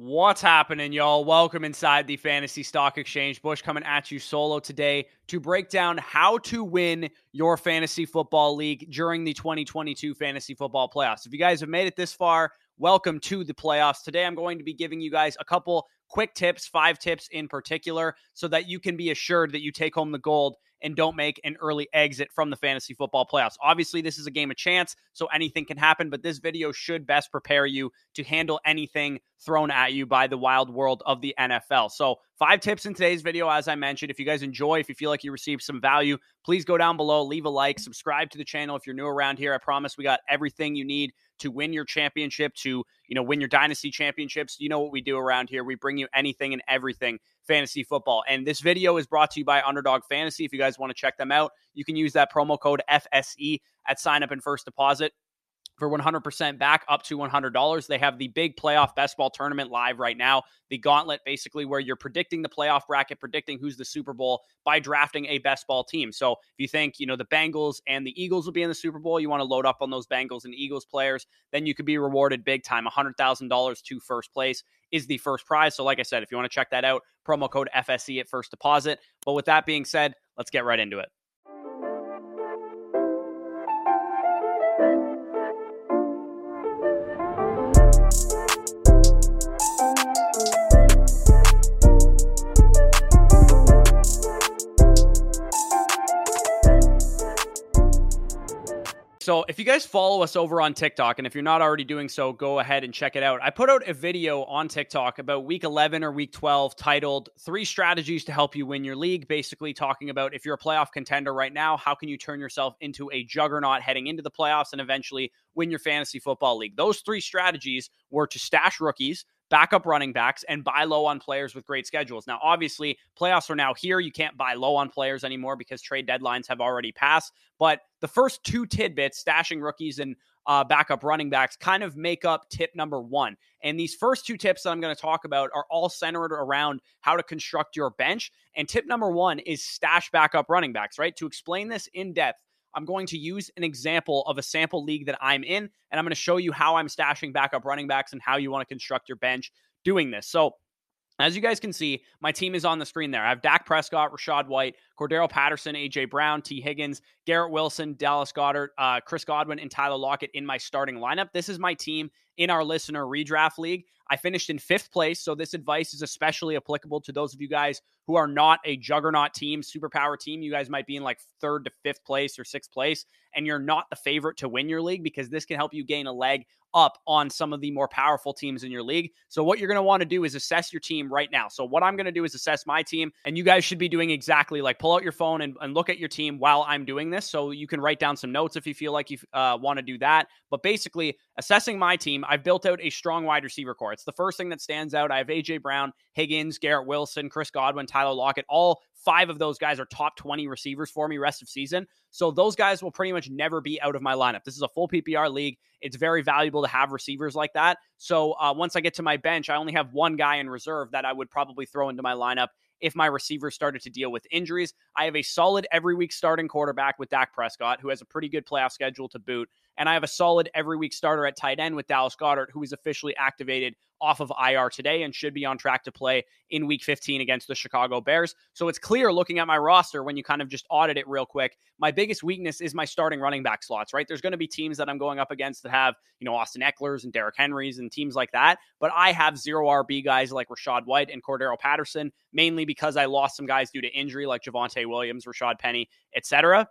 What's happening, y'all? Welcome inside the Fantasy Stock Exchange. Bush coming at you solo today to break down how to win your fantasy football league during the 2022 fantasy football playoffs. If you guys have made it this far, welcome to the playoffs. Today, I'm going to be giving you guys a couple quick tips, five tips in particular, so that you can be assured that you take home the gold and don't make an early exit from the fantasy football playoffs. Obviously, this is a game of chance, so anything can happen, but this video should best prepare you to handle anything thrown at you by the wild world of the NFL. So, five tips in today's video, as I mentioned. If you guys enjoy, if you feel like you received some value, please go down below, leave a like, subscribe to the channel if you're new around here. I promise we got everything you need to win your championship, to you know win your dynasty championships. You know what we do around here. We bring you anything and everything fantasy football. And this video is brought to you by Underdog Fantasy. If you guys want to check them out, you can use that promo code FSE at sign up and first deposit for 100% back up to $100. They have the big playoff best ball tournament live right now. The gauntlet, basically, where you're predicting the playoff bracket, predicting who's the Super Bowl by drafting a best ball team. So if you think, you know, the Bengals and the Eagles will be in the Super Bowl, you want to load up on those Bengals and Eagles players, then you could be rewarded big time. $100,000 to first place is the first prize. So, like I said, if you want to check that out, promo code FSE at first deposit. But with that being said, let's get right into it. So, if you guys follow us over on TikTok, and if you're not already doing so, go ahead and check it out. I put out a video on TikTok about week 11 or week 12 titled Three Strategies to Help You Win Your League, basically talking about if you're a playoff contender right now, how can you turn yourself into a juggernaut heading into the playoffs and eventually win your fantasy football league? Those three strategies were to stash rookies, backup running backs, and buy low on players with great schedules. Now, obviously, playoffs are now here. You can't buy low on players anymore because trade deadlines have already passed. But the first two tidbits, stashing rookies and uh, backup running backs, kind of make up tip number one. And these first two tips that I'm going to talk about are all centered around how to construct your bench. And tip number one is stash backup running backs, right? To explain this in depth, I'm going to use an example of a sample league that I'm in, and I'm going to show you how I'm stashing backup running backs and how you want to construct your bench doing this. So, as you guys can see, my team is on the screen there. I have Dak Prescott, Rachaad White, Cordarrelle Patterson, AJ Brown, Tee Higgins, Garrett Wilson, Dallas Goedert, uh, Chris Godwin, and Tyler Lockett in my starting lineup. This is my team in our listener redraft league. I finished in fifth place, so this advice is especially applicable to those of you guys who are not a juggernaut team, superpower team. You guys might be in like third to fifth place or sixth place, and you're not the favorite to win your league because this can help you gain a leg up on some of the more powerful teams in your league. So, what you're going to want to do is assess your team right now. So, what I'm going to do is assess my team, and you guys should be doing exactly like pull out your phone and, and look at your team while I'm doing this. So, you can write down some notes if you feel like you uh, want to do that. But basically, assessing my team, I've built out a strong wide receiver corps. It's the first thing that stands out. I have AJ Brown, Higgins, Garrett Wilson, Chris Godwin, Tyler Lockett, all five of those guys are top 20 receivers for me rest of season. So those guys will pretty much never be out of my lineup. This is a full PPR league. It's very valuable to have receivers like that. So uh, once I get to my bench, I only have one guy in reserve that I would probably throw into my lineup if my receivers started to deal with injuries. I have a solid every week starting quarterback with Dak Prescott, who has a pretty good playoff schedule to boot. And I have a solid every week starter at tight end with Dallas Goedert, who is officially activated off of IR today and should be on track to play in week 15 against the Chicago Bears. So it's clear looking at my roster when you kind of just audit it real quick. My biggest weakness is my starting running back slots, right? There's going to be teams that I'm going up against that have, you know, Austin Ekelers and Derrick Henrys and teams like that. But I have zero RB guys like Rachaad White and Cordarrelle Patterson, mainly because I lost some guys due to injury like Javonte Williams, Rashaad Penny, etc.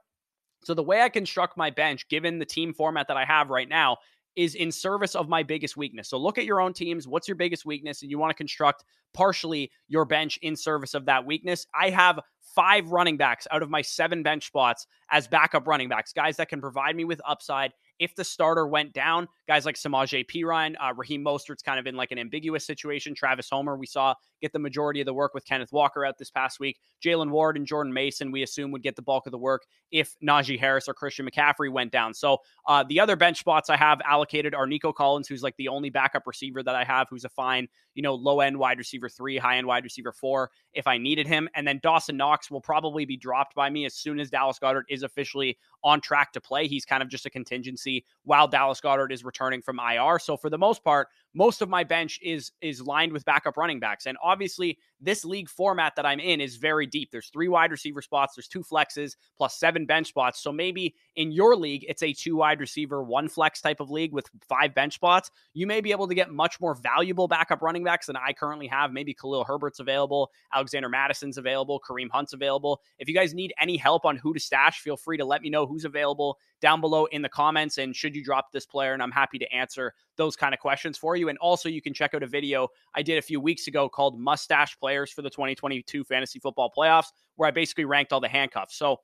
So the way I construct my bench, given the team format that I have right now, is in service of my biggest weakness. So look at your own teams. What's your biggest weakness? And you want to construct partially your bench in service of that weakness. I have five running backs out of my seven bench spots as backup running backs, guys that can provide me with upside if the starter went down, guys like Samaje Perine, uh, Raheem Mostert's kind of in like an ambiguous situation. Travis Homer, we saw get the majority of the work with Kenneth Walker out this past week. Jaylen Warren and Jordan Mason, we assume, would get the bulk of the work if Najee Harris or Christian McCaffrey went down. So uh, the other bench spots I have allocated are Nico Collins, who's like the only backup receiver that I have, who's a fine, you know, low end wide receiver three, high end wide receiver four if I needed him. And then Dawson Knox will probably be dropped by me as soon as Dallas Goedert is officially on track to play. He's kind of just a contingency while Dallas Goedert is returning from IR. So for the most part, most of my bench is is lined with backup running backs. And obviously, this league format that I'm in is very deep. There's three wide receiver spots, there's two flexes, plus seven bench spots. So maybe in your league, it's a two wide receiver, one flex type of league with five bench spots. You may be able to get much more valuable backup running backs than I currently have. Maybe Khalil Herbert's available, Alexander Mattison's available, Kareem Hunt's available. If you guys need any help on who to stash, feel free to let me know who's available down below in the comments. And should you drop this player, and I'm happy to answer those kind of questions for you. And also, you can check out a video I did a few weeks ago called Must Stash Players for the 2022 Fantasy Football Playoffs, where I basically ranked all the handcuffs. So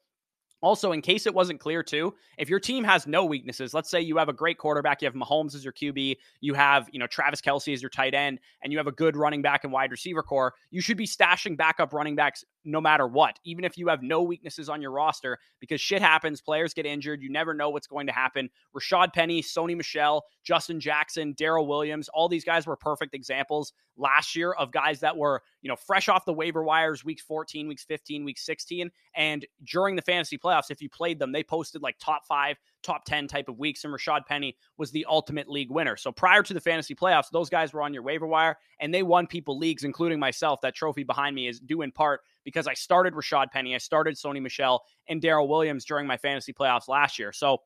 also, in case it wasn't clear too, if your team has no weaknesses, let's say you have a great quarterback, you have Mahomes as your QB, you have, you know, Travis Kelce as your tight end, and you have a good running back and wide receiver corps, you should be stashing backup running backs no matter what, even if you have no weaknesses on your roster, because shit happens. Players get injured. You never know what's going to happen. Rashaad Penny, Sony Michel, Justin Jackson, Darrel Williams, all these guys were perfect examples last year of guys that were, you know, fresh off the waiver wires weeks 14, weeks 15, weeks 16. And during the fantasy playoffs, if you played them, they posted like top five, top 10 type of weeks. And Rashaad Penny was the ultimate league winner. So prior to the fantasy playoffs, those guys were on your waiver wire and they won people leagues, including myself. That trophy behind me is due in part because I started Rashaad Penny, I started Sony Michel and Darrel Williams during my fantasy playoffs last year. So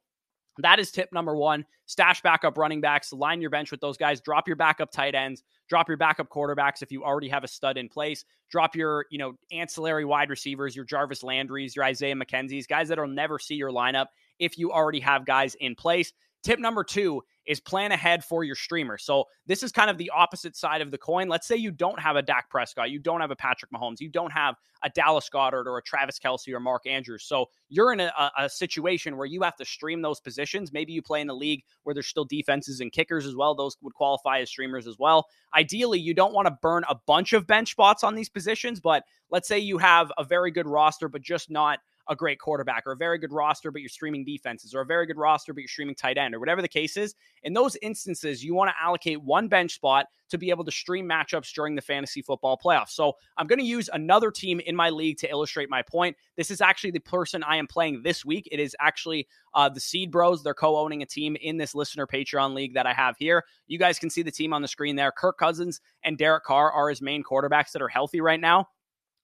that is tip number one. Stash backup running backs, line your bench with those guys, drop your backup tight ends, drop your backup quarterbacks if you already have a stud in place, drop your, you know, ancillary wide receivers, your Jarvis Landry's, your Isaiah McKenzie's, guys that'll never see your lineup if you already have guys in place. Tip number two is plan ahead for your streamer. So this is kind of the opposite side of the coin. Let's say you don't have a Dak Prescott, you don't have a Patrick Mahomes, you don't have a Dallas Goedert or a Travis Kelce or Mark Andrews. So you're in a, a situation where you have to stream those positions. Maybe you play in a league where there's still defenses and kickers as well. Those would qualify as streamers as well. Ideally, you don't want to burn a bunch of bench spots on these positions, but let's say you have a very good roster, but just not a great quarterback or a very good roster, but you're streaming defenses or a very good roster, but you're streaming tight end or whatever the case is. In those instances, you want to allocate one bench spot to be able to stream matchups during the fantasy football playoffs. So I'm going to use another team in my league to illustrate my point. This is actually the person I am playing this week. It is actually uh, the Seed Bros. They're co owning a team in this listener Patreon league that I have here. You guys can see the team on the screen there. Kirk Cousins and Derek Carr are his main quarterbacks that are healthy right now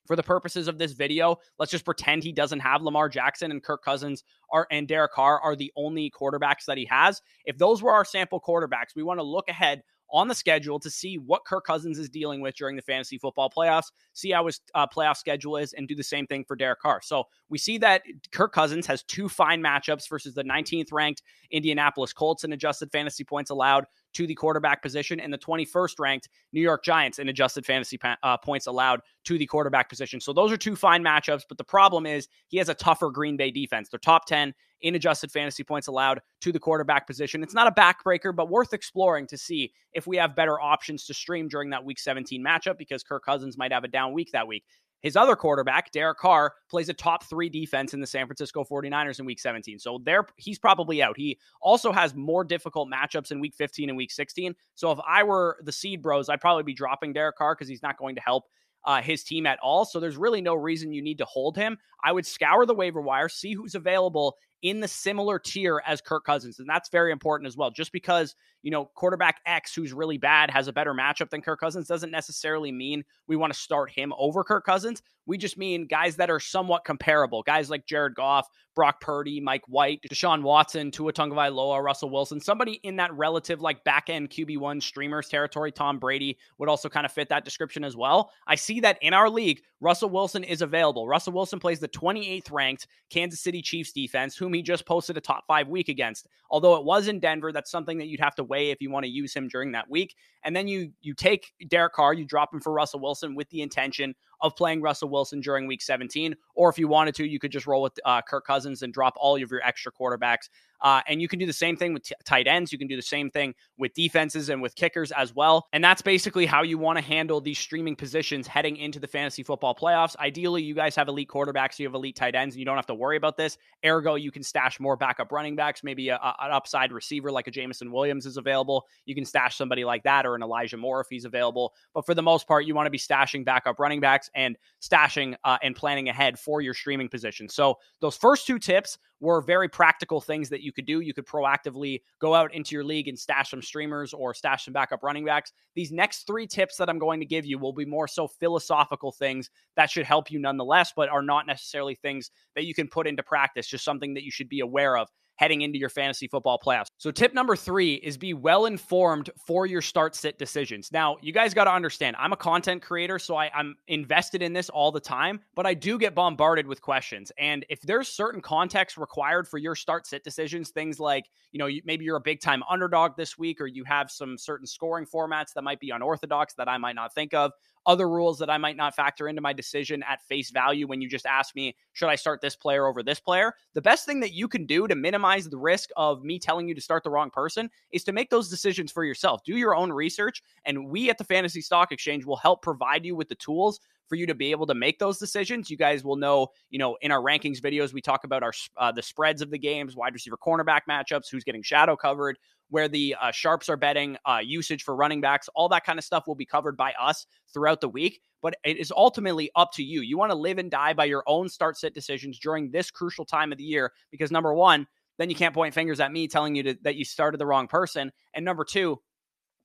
for the purposes of this video, let's just pretend he doesn't have Lamar Jackson and Kirk Cousins are and Derek Carr are the only quarterbacks that he has. If those were our sample quarterbacks, we want to look ahead on the schedule to see what Kirk Cousins is dealing with during the fantasy football playoffs, see how his uh, playoff schedule is, and do the same thing for Derek Carr. So we see that Kirk Cousins has two fine matchups versus the 19th ranked Indianapolis Colts in adjusted fantasy points allowed to the quarterback position, and the 21st ranked New York Giants in adjusted fantasy uh, points allowed to the quarterback position. So those are two fine matchups, but the problem is he has a tougher Green Bay defense. They're top 10 in adjusted fantasy points allowed to the quarterback position. It's not a backbreaker, but worth exploring to see if we have better options to stream during that week 17 matchup because Kirk Cousins might have a down week that week. His other quarterback, Derek Carr, plays a top three defense in the San Francisco 49ers in week 17. So there he's probably out. He also has more difficult matchups in week 15 and week 16. So if I were the seed bros, I'd probably be dropping Derek Carr because he's not going to help uh, his team at all. So there's really no reason you need to hold him. I would scour the waiver wire, see who's available in the similar tier as Kirk Cousins. And that's very important as well. Just because, you know, quarterback X, who's really bad, has a better matchup than Kirk Cousins, doesn't necessarily mean we want to start him over Kirk Cousins. We just mean guys that are somewhat comparable. Guys like Jared Goff, Brock Purdy, Mike White, Deshaun Watson, Tua Tagovailoa, Russell Wilson, somebody in that relative like back end QB1 streamers territory. Tom Brady would also kind of fit that description as well. I see that in our league, Russell Wilson is available. Russell Wilson plays the 28th ranked Kansas City Chiefs defense, whom he just posted a top five week against. Although it was in Denver, that's something that you'd have to weigh if you want to use him during that week. And then you you take Derek Carr, you drop him for Russell Wilson with the intention of playing Russell Wilson during week 17. Or if you wanted to, you could just roll with uh, Kirk Cousins and drop all of your extra quarterbacks uh, and you can do the same thing with t- tight ends. You can do the same thing with defenses and with kickers as well. And that's basically how you want to handle these streaming positions heading into the fantasy football playoffs. Ideally, you guys have elite quarterbacks, you have elite tight ends, and you don't have to worry about this. Ergo, you can stash more backup running backs. Maybe a, a, an upside receiver like a Jameson Williams is available. You can stash somebody like that or an Elijah Moore if he's available. But for the most part, you want to be stashing backup running backs. And stashing uh, and planning ahead for your streaming position. So, those first two tips were very practical things that you could do. You could proactively go out into your league and stash some streamers or stash some backup running backs. These next three tips that I'm going to give you will be more so philosophical things that should help you nonetheless, but are not necessarily things that you can put into practice, just something that you should be aware of heading into your fantasy football playoffs. So, tip number three is be well informed for your start sit decisions. Now, you guys got to understand, I'm a content creator, so I, am invested in this all the time, but I do get bombarded with questions. And if there's certain context required for your start sit decisions, things like, you know, maybe you're a big time underdog this week, or you have some certain scoring formats that might be unorthodox that I might not think of, other rules that I might not factor into my decision at face value when you just ask me, should I start this player over this player? The best thing that you can do to minimize the risk of me telling you to start the wrong person is to make those decisions for yourself. Do your own research, and we at the Fantasy Stock Exchange will help provide you with the tools for you to be able to make those decisions. You guys will know, you know, in our rankings videos, we talk about our uh, the spreads of the games, wide receiver cornerback matchups, who's getting shadow covered, where the uh, sharps are betting, uh, usage for running backs, all that kind of stuff will be covered by us throughout the week. But it is ultimately up to you. You want to live and die by your own start sit decisions during this crucial time of the year because number one, then you can't point fingers at me telling you to, that you started the wrong person. And number two,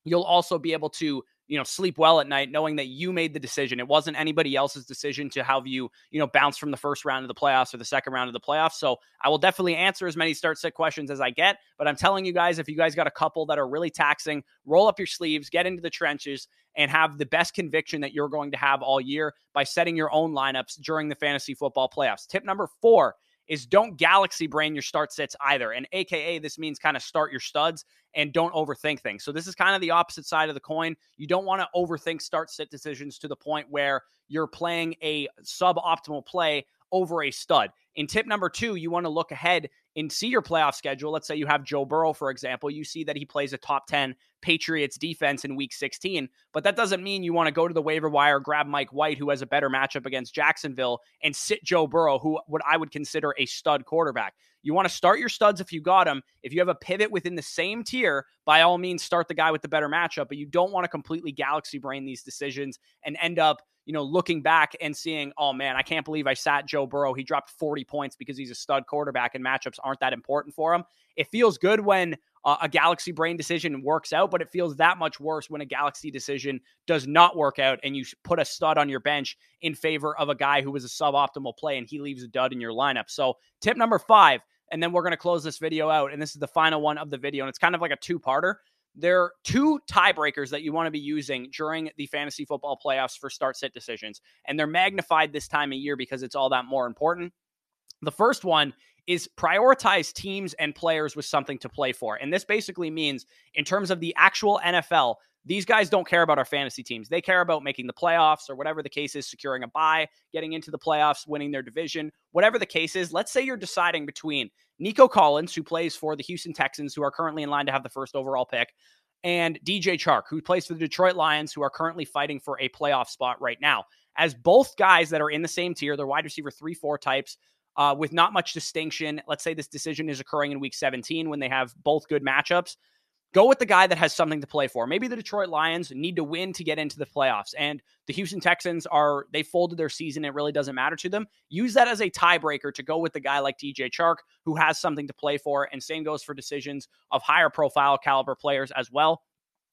you'll also be able to you know sleep well at night knowing that you made the decision. It wasn't anybody else's decision to have you you know bounce from the first round of the playoffs or the second round of the playoffs. So i will definitely answer as many start sit questions as i get but i'm telling you guys if you guys got a couple that are really taxing roll up your sleeves get into the trenches and have the best conviction that you're going to have all year by setting your own lineups during the fantasy football playoffs. Tip number four is don't galaxy brain your start sits either. And AKA, this means kind of start your studs and don't overthink things. So this is kind of the opposite side of the coin. You don't want to overthink start sit decisions to the point where you're playing a suboptimal play over a stud. In tip number two, you want to look ahead and see your playoff schedule. Let's say you have Joe Burrow, for example. You see that he plays a top 10 Patriots defense in week 16, but that doesn't mean you want to go to the waiver wire, grab Mike White, who has a better matchup against Jacksonville, and sit Joe Burrow, who what I would consider a stud quarterback. You want to start your studs if you got them. If you have a pivot within the same tier, by all means, start the guy with the better matchup, but you don't want to completely galaxy brain these decisions and end up you know, looking back and seeing, oh man, I can't believe I sat Joe Burrow. He dropped 40 points because he's a stud quarterback and matchups aren't that important for him. It feels good when uh, a Galaxy brain decision works out, but it feels that much worse when a Galaxy decision does not work out and you put a stud on your bench in favor of a guy who was a suboptimal play and he leaves a dud in your lineup. So, tip number five, and then we're going to close this video out. And this is the final one of the video, and it's kind of like a two parter there are two tiebreakers that you want to be using during the fantasy football playoffs for start sit decisions. And they're magnified this time of year because it's all that more important. The first one is prioritize teams and players with something to play for. And this basically means, in terms of the actual NFL, these guys don't care about our fantasy teams. They care about making the playoffs or whatever the case is, securing a bye, getting into the playoffs, winning their division, whatever the case is. Let's say you're deciding between Nico Collins, who plays for the Houston Texans, who are currently in line to have the first overall pick, and DJ Chark, who plays for the Detroit Lions, who are currently fighting for a playoff spot right now. As both guys that are in the same tier, they're wide receiver three, four types. Uh, with not much distinction. Let's say this decision is occurring in week 17 when they have both good matchups. Go with the guy that has something to play for. Maybe the Detroit Lions need to win to get into the playoffs, and the Houston Texans are they folded their season. It really doesn't matter to them. Use that as a tiebreaker to go with the guy like DJ Chark, who has something to play for. And same goes for decisions of higher profile caliber players as well.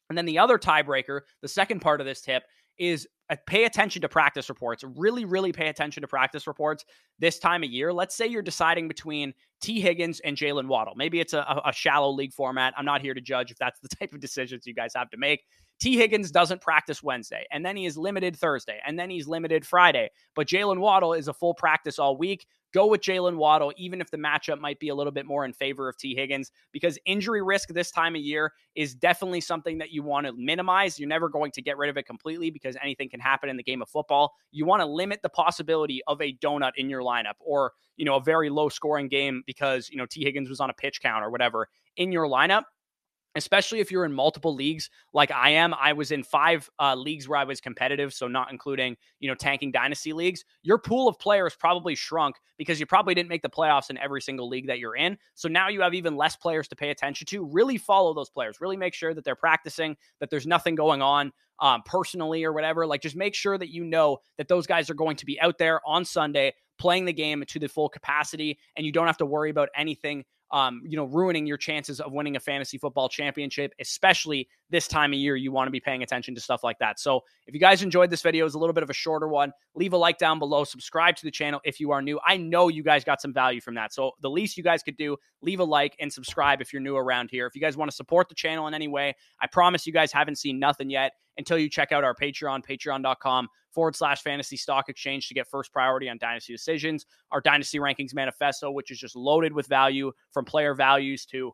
And then the other tiebreaker, the second part of this tip, is uh, pay attention to practice reports. Really, really pay attention to practice reports this time of year. Let's say you're deciding between Tee Higgins and Jalen Waddle. Maybe it's a, a, shallow league format. I'm not here to judge if that's the type of decisions you guys have to make. Tee Higgins doesn't practice Wednesday, and then he is limited Thursday, and then he's limited Friday. But Jalen Waddle is a full practice all week. Go with Jalen Waddle, even if the matchup might be a little bit more in favor of Tee Higgins, because injury risk this time of year is definitely something that you want to minimize. You're never going to get rid of it completely because anything can happen in the game of football. You want to limit the possibility of a donut in your lineup or, you know, a very low scoring game because, you know, Tee Higgins was on a pitch count or whatever in your lineup especially if you're in multiple leagues like I am. I was in five uh, leagues where I was competitive, so not including you know tanking dynasty leagues. Your pool of players probably shrunk because you probably didn't make the playoffs in every single league that you're in. So now you have even less players to pay attention to. Really follow those players. Really make sure that they're practicing, that there's nothing going on um, personally or whatever. Like just make sure that you know that those guys are going to be out there on Sunday playing the game to the full capacity, and you don't have to worry about anything um, you know, ruining your chances of winning a fantasy football championship, especially this time of year. You want to be paying attention to stuff like that. So, if you guys enjoyed this video, it's a little bit of a shorter one. Leave a like down below, subscribe to the channel if you are new. I know you guys got some value from that. So, the least you guys could do, leave a like and subscribe if you're new around here. If you guys want to support the channel in any way, I promise you guys haven't seen nothing yet until you check out our Patreon, patreon.com forward slash fantasy stock exchange to get first priority on dynasty decisions. Our dynasty rankings manifesto, which is just loaded with value from player values to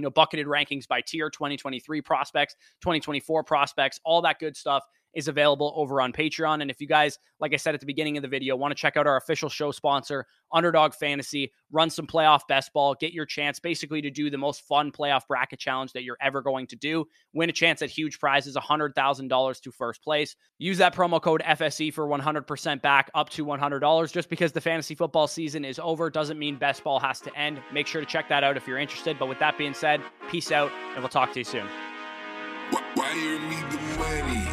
you know, bucketed rankings by tier 2023 prospects, 2024 prospects, all that good stuff is available over on Patreon. And if you guys, like I said at the beginning of the video, want to check out our official show sponsor, Underdog Fantasy, run some playoff best ball, get your chance basically to do the most fun playoff bracket challenge that you're ever going to do. Win a chance at huge prizes, $100,000 to first place. Use that promo code FSE for 100% back up to $100. Just because the fantasy football season is over doesn't mean best ball has to end. Make sure to check that out if you're interested. But with that being said, peace out, and we'll talk to you soon. You need the money?